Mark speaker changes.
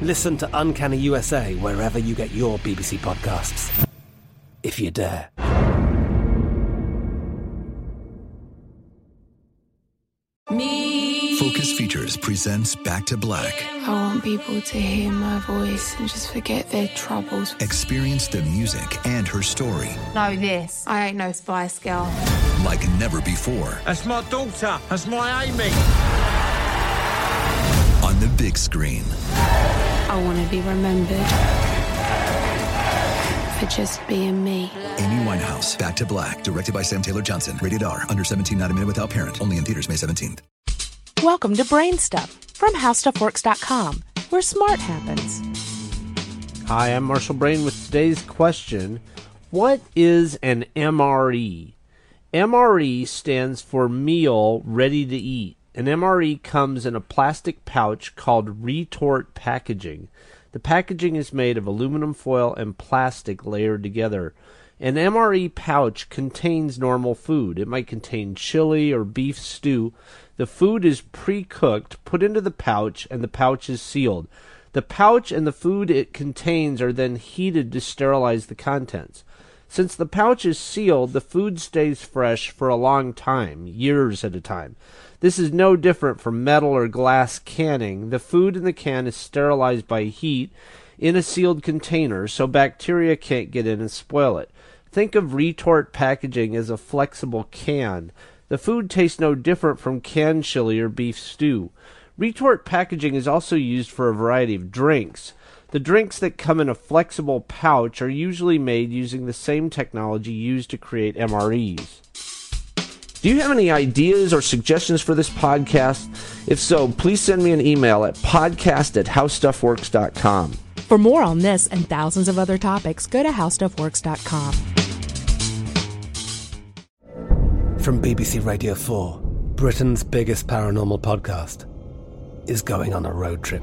Speaker 1: Listen to Uncanny USA wherever you get your BBC podcasts. If you dare.
Speaker 2: Me. Focus Features presents Back to Black.
Speaker 3: I want people to hear my voice and just forget their troubles.
Speaker 2: Experience the music and her story.
Speaker 3: Know this. I ain't no Spice Girl.
Speaker 2: Like never before.
Speaker 4: That's my daughter. That's my Amy.
Speaker 2: On the big screen.
Speaker 3: I want to be remembered for just being me.
Speaker 2: Amy Winehouse, Back to Black, directed by Sam Taylor Johnson. Rated R, under 17, not a minute without parent. Only in theaters May 17th.
Speaker 5: Welcome to Brain Stuff from HowStuffWorks.com, where smart happens.
Speaker 6: Hi, I'm Marshall Brain with today's question. What is an MRE? MRE stands for Meal Ready to Eat. An MRE comes in a plastic pouch called retort packaging. The packaging is made of aluminum foil and plastic layered together. An MRE pouch contains normal food. It might contain chili or beef stew. The food is pre cooked, put into the pouch, and the pouch is sealed. The pouch and the food it contains are then heated to sterilize the contents. Since the pouch is sealed, the food stays fresh for a long time, years at a time. This is no different from metal or glass canning. The food in the can is sterilized by heat in a sealed container so bacteria can't get in and spoil it. Think of retort packaging as a flexible can. The food tastes no different from canned chili or beef stew. Retort packaging is also used for a variety of drinks. The drinks that come in a flexible pouch are usually made using the same technology used to create MREs. Do you have any ideas or suggestions for this podcast? If so, please send me an email at podcast at howstuffworks.com.
Speaker 5: For more on this and thousands of other topics, go to howstuffworks.com.
Speaker 1: From BBC Radio 4, Britain's biggest paranormal podcast is going on a road trip.